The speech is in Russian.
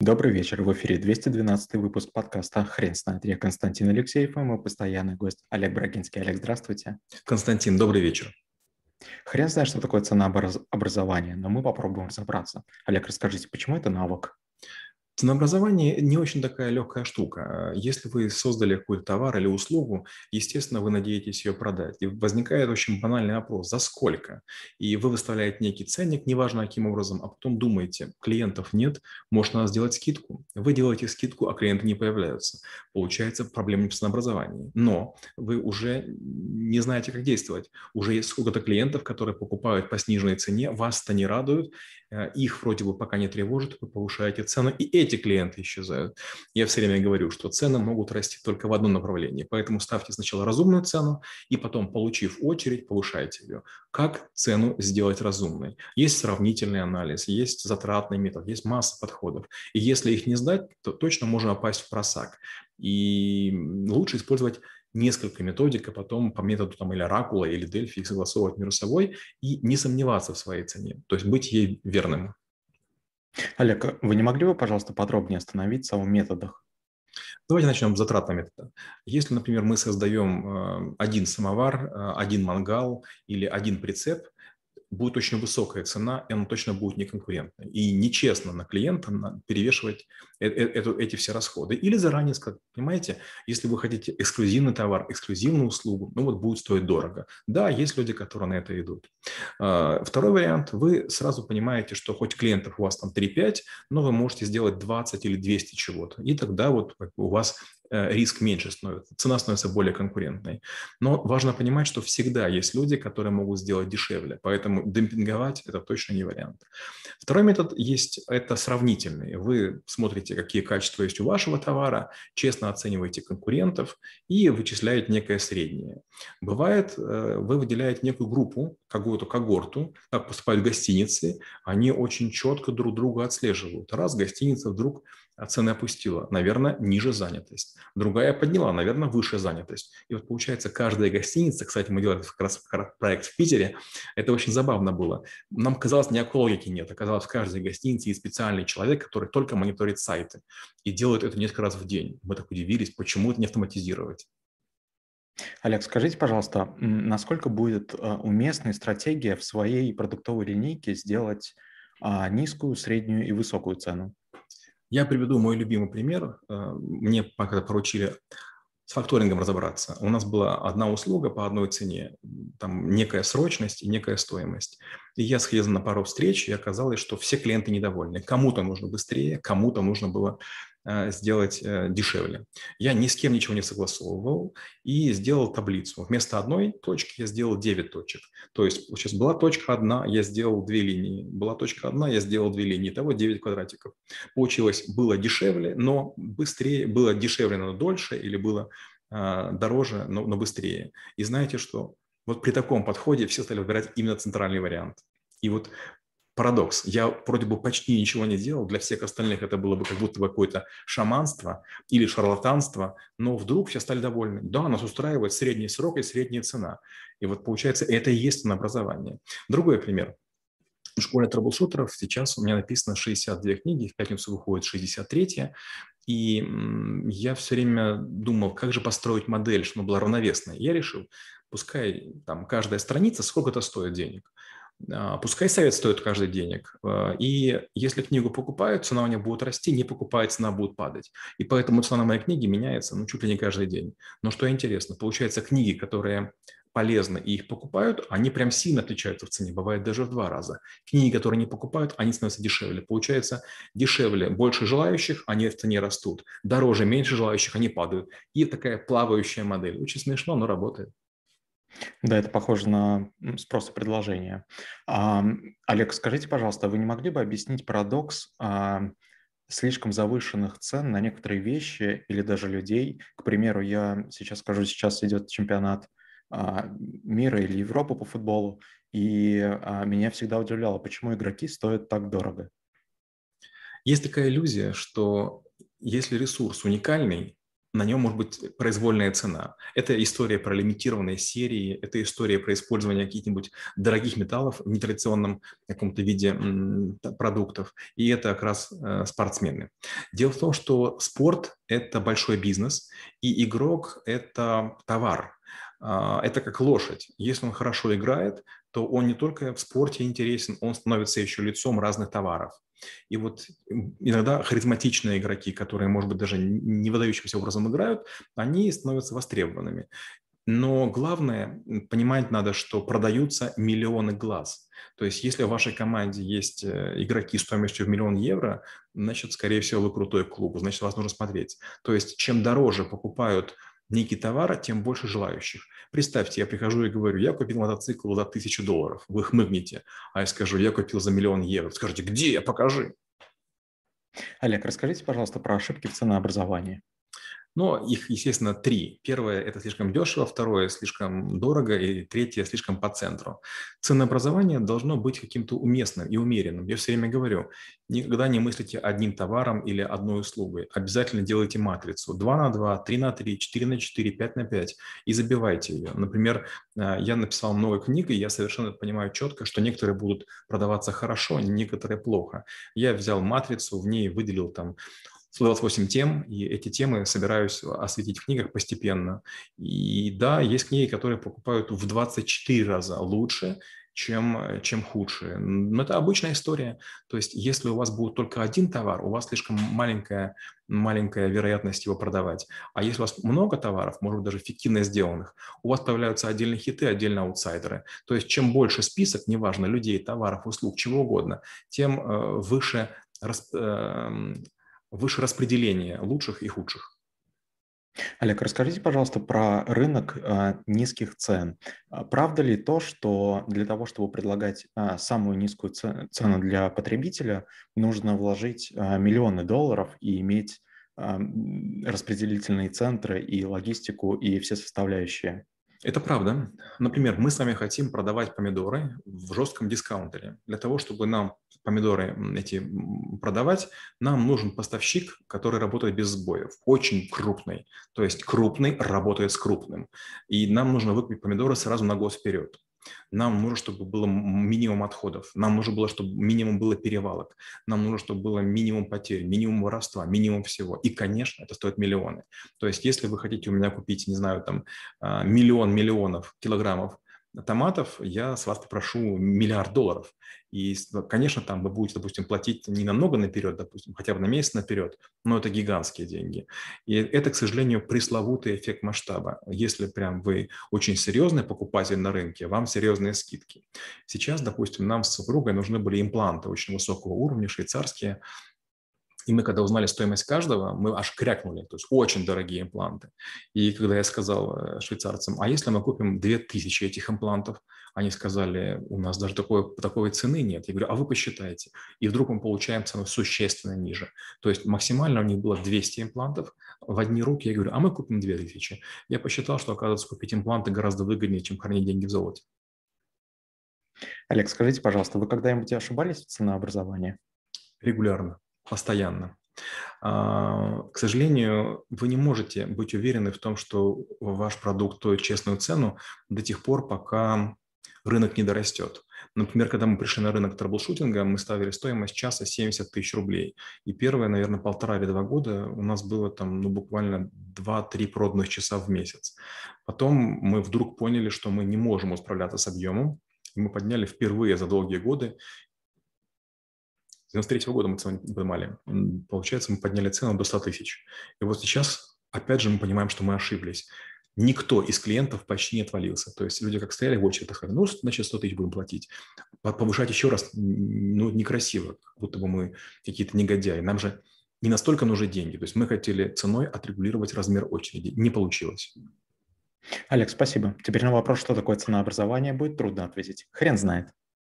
Добрый вечер. В эфире 212 выпуск подкаста «Хрен знает». Я Константин Алексеев и мой постоянный гость Олег Брагинский. Олег, здравствуйте. Константин, добрый вечер. Хрен знает, что такое ценообразование, но мы попробуем разобраться. Олег, расскажите, почему это навык? Ценообразование не очень такая легкая штука. Если вы создали какой-то товар или услугу, естественно, вы надеетесь ее продать. И возникает очень банальный вопрос, за сколько? И вы выставляете некий ценник, неважно каким образом, а потом думаете, клиентов нет, может надо сделать скидку. Вы делаете скидку, а клиенты не появляются. Получается проблема в ценообразовании. Но вы уже не знаете, как действовать. Уже есть сколько-то клиентов, которые покупают по сниженной цене, вас это не радует, Э, их вроде бы пока не тревожит, вы повышаете цену, и эти клиенты исчезают. Я все время говорю, что цены могут расти только в одном направлении, поэтому ставьте сначала разумную цену, и потом, получив очередь, повышайте ее. Как цену сделать разумной? Есть сравнительный анализ, есть затратный метод, есть масса подходов. И если их не сдать, то точно можно попасть в просак. И лучше использовать несколько методик, а потом по методу там, или Оракула, или Дельфи их согласовывать между собой и не сомневаться в своей цене, то есть быть ей верным. Олег, вы не могли бы, пожалуйста, подробнее остановиться о методах? Давайте начнем с затратного метода. Если, например, мы создаем э, один самовар, э, один мангал или один прицеп – будет очень высокая цена, и она точно будет неконкурентной. И нечестно на клиента перевешивать э, э, эту, эти все расходы. Или заранее сказать, понимаете, если вы хотите эксклюзивный товар, эксклюзивную услугу, ну вот будет стоить дорого. Да, есть люди, которые на это идут. А, второй вариант, вы сразу понимаете, что хоть клиентов у вас там 3-5, но вы можете сделать 20 или 200 чего-то. И тогда вот у вас риск меньше становится, цена становится более конкурентной. Но важно понимать, что всегда есть люди, которые могут сделать дешевле, поэтому демпинговать – это точно не вариант. Второй метод есть – это сравнительный. Вы смотрите, какие качества есть у вашего товара, честно оцениваете конкурентов и вычисляете некое среднее. Бывает, э, вы выделяете некую группу, какую-то когорту, как поступают гостиницы, они очень четко друг друга отслеживают. Раз гостиница вдруг цены опустила, наверное, ниже занятость. Другая подняла, наверное, выше занятость. И вот получается, каждая гостиница, кстати, мы делали как раз проект в Питере, это очень забавно было. Нам казалось, никакой логики нет. Оказалось, в каждой гостинице есть специальный человек, который только мониторит сайты и делает это несколько раз в день. Мы так удивились, почему это не автоматизировать. Олег, скажите, пожалуйста, насколько будет э, уместной стратегия в своей продуктовой линейке сделать а, низкую, среднюю и высокую цену? Я приведу мой любимый пример. Э, мне пока поручили с факторингом разобраться. У нас была одна услуга по одной цене, там некая срочность и некая стоимость. И я сходил на пару встреч, и оказалось, что все клиенты недовольны. Кому-то нужно быстрее, кому-то нужно было сделать э, дешевле. Я ни с кем ничего не согласовывал и сделал таблицу. Вместо одной точки я сделал 9 точек. То есть сейчас была точка одна, я сделал две линии. Была точка одна, я сделал две линии. Итого 9 квадратиков. Получилось, было дешевле, но быстрее, было дешевле, но дольше, или было э, дороже, но, но быстрее. И знаете что? Вот при таком подходе все стали выбирать именно центральный вариант. И вот парадокс. Я вроде бы почти ничего не делал, для всех остальных это было бы как будто бы какое-то шаманство или шарлатанство, но вдруг все стали довольны. Да, нас устраивает средний срок и средняя цена. И вот получается, это и есть образование. Другой пример. В школе трэблшутеров сейчас у меня написано 62 книги, в пятницу выходит 63 и я все время думал, как же построить модель, чтобы она была равновесной. Я решил, пускай там каждая страница сколько-то стоит денег. А, пускай совет стоит каждый денег. А, и если книгу покупают, цена у нее будет расти, не покупает, цена будет падать. И поэтому цена моей книги меняется ну, чуть ли не каждый день. Но что интересно, получается, книги, которые полезны и их покупают, они прям сильно отличаются в цене, бывает даже в два раза. Книги, которые не покупают, они становятся дешевле. Получается, дешевле, больше желающих, они в цене растут. Дороже, меньше желающих, они падают. И такая плавающая модель. Очень смешно, но работает. Да, это похоже на спрос и предложение. А, Олег, скажите, пожалуйста, вы не могли бы объяснить парадокс а, слишком завышенных цен на некоторые вещи или даже людей? К примеру, я сейчас скажу, сейчас идет чемпионат а, мира или Европы по футболу, и а, меня всегда удивляло, почему игроки стоят так дорого. Есть такая иллюзия, что если ресурс уникальный, на нем может быть произвольная цена. Это история про лимитированные серии, это история про использование каких-нибудь дорогих металлов в нетрадиционном каком-то виде продуктов. И это как раз э, спортсмены. Дело в том, что спорт – это большой бизнес, и игрок – это товар. А, это как лошадь. Если он хорошо играет, то он не только в спорте интересен, он становится еще лицом разных товаров. И вот иногда харизматичные игроки, которые, может быть, даже не выдающимся образом играют, они становятся востребованными. Но главное, понимать надо, что продаются миллионы глаз. То есть если в вашей команде есть э, игроки стоимостью в миллион евро, значит, скорее всего, вы крутой клуб, значит, вас нужно смотреть. То есть чем дороже покупают некий товар, тем больше желающих. Представьте, я прихожу и говорю, я купил мотоцикл за тысячу долларов. Вы хмыгнете. А я скажу, я купил за миллион евро. Скажите, где? Покажи. Олег, расскажите, пожалуйста, про ошибки в ценообразовании. Но их, естественно, три. Первое – это слишком дешево, второе – слишком дорого, и третье – слишком по центру. Ценообразование должно быть каким-то уместным и умеренным. Я все время говорю, никогда не мыслите одним товаром или одной услугой. Обязательно делайте матрицу 2 на 2, 3 на 3, 4 на 4, 5 на 5 и забивайте ее. Например, э, я написал много книг, и я совершенно понимаю четко, что некоторые будут продаваться хорошо, некоторые плохо. Я взял матрицу, в ней выделил там 128 тем, и эти темы собираюсь осветить в книгах постепенно. И да, есть книги, которые покупают в 24 раза лучше, чем, чем худшие. Но это обычная история. То есть если у вас будет только один товар, у вас слишком маленькая, маленькая вероятность его продавать. А если у вас много товаров, может быть, даже фиктивно сделанных, у вас появляются отдельные хиты, отдельные аутсайдеры. То есть чем больше список, неважно, людей, товаров, услуг, чего угодно, тем э, выше э, выше распределение лучших и худших. Олег, расскажите, пожалуйста, про рынок э, низких цен. А правда ли то, что для того, чтобы предлагать э, самую низкую цену для потребителя, нужно вложить миллионы долларов и иметь распределительные центры и логистику и все составляющие? Это правда. Например, мы с вами хотим продавать помидоры в жестком дискаунтере. Для того, чтобы нам помидоры эти продавать, нам нужен поставщик, который работает без сбоев, очень крупный. То есть крупный работает с крупным. И нам нужно выкупить помидоры сразу на год вперед. Нам нужно, чтобы было минимум отходов. Нам нужно было, чтобы минимум было перевалок. Нам нужно, чтобы было минимум потерь, минимум воровства, минимум всего. И, конечно, это стоит миллионы. То есть, если вы хотите у меня купить, не знаю, там а, миллион миллионов килограммов томатов, я с вас попрошу миллиард долларов. И, конечно, там вы будете, допустим, платить не намного наперед, допустим, хотя бы на месяц наперед, но это гигантские деньги. И это, к сожалению, пресловутый эффект масштаба. Если прям вы очень серьезный покупатель на рынке, вам серьезные скидки. Сейчас, допустим, нам с супругой нужны были импланты очень высокого уровня, швейцарские, и мы, когда узнали стоимость каждого, мы аж крякнули, то есть очень дорогие импланты. И когда я сказал э, швейцарцам, а если мы купим 2000 этих имплантов, они сказали, у нас даже такой, такой цены нет. Я говорю, а вы посчитайте. И вдруг мы получаем цену существенно ниже. То есть максимально у них было 200 имплантов в одни руки. Я говорю, а мы купим 2000. Я посчитал, что, оказывается, купить импланты гораздо выгоднее, чем хранить деньги в золоте. Олег, скажите, пожалуйста, вы когда-нибудь ошибались в ценообразовании? Регулярно постоянно. А, к сожалению, вы не можете быть уверены в том, что ваш продукт стоит честную цену до тех пор, пока рынок не дорастет. Например, когда мы пришли на рынок траблшутинга, мы ставили стоимость часа 70 тысяч рублей. И первые, наверное, полтора или два года у нас было там ну, буквально 2-3 проданных часа в месяц. Потом мы вдруг поняли, что мы не можем справляться с объемом, и мы подняли впервые за долгие годы с 93 года мы цену поднимали. Получается, мы подняли цену до 100 тысяч. И вот сейчас, опять же, мы понимаем, что мы ошиблись. Никто из клиентов почти не отвалился. То есть люди как стояли в очередь, сказали, ну, значит, 100 тысяч будем платить. Повышать еще раз, ну, некрасиво, будто бы мы какие-то негодяи. Нам же не настолько нужны деньги. То есть мы хотели ценой отрегулировать размер очереди. Не получилось. Олег, спасибо. Теперь на вопрос, что такое ценообразование, будет трудно ответить. Хрен знает.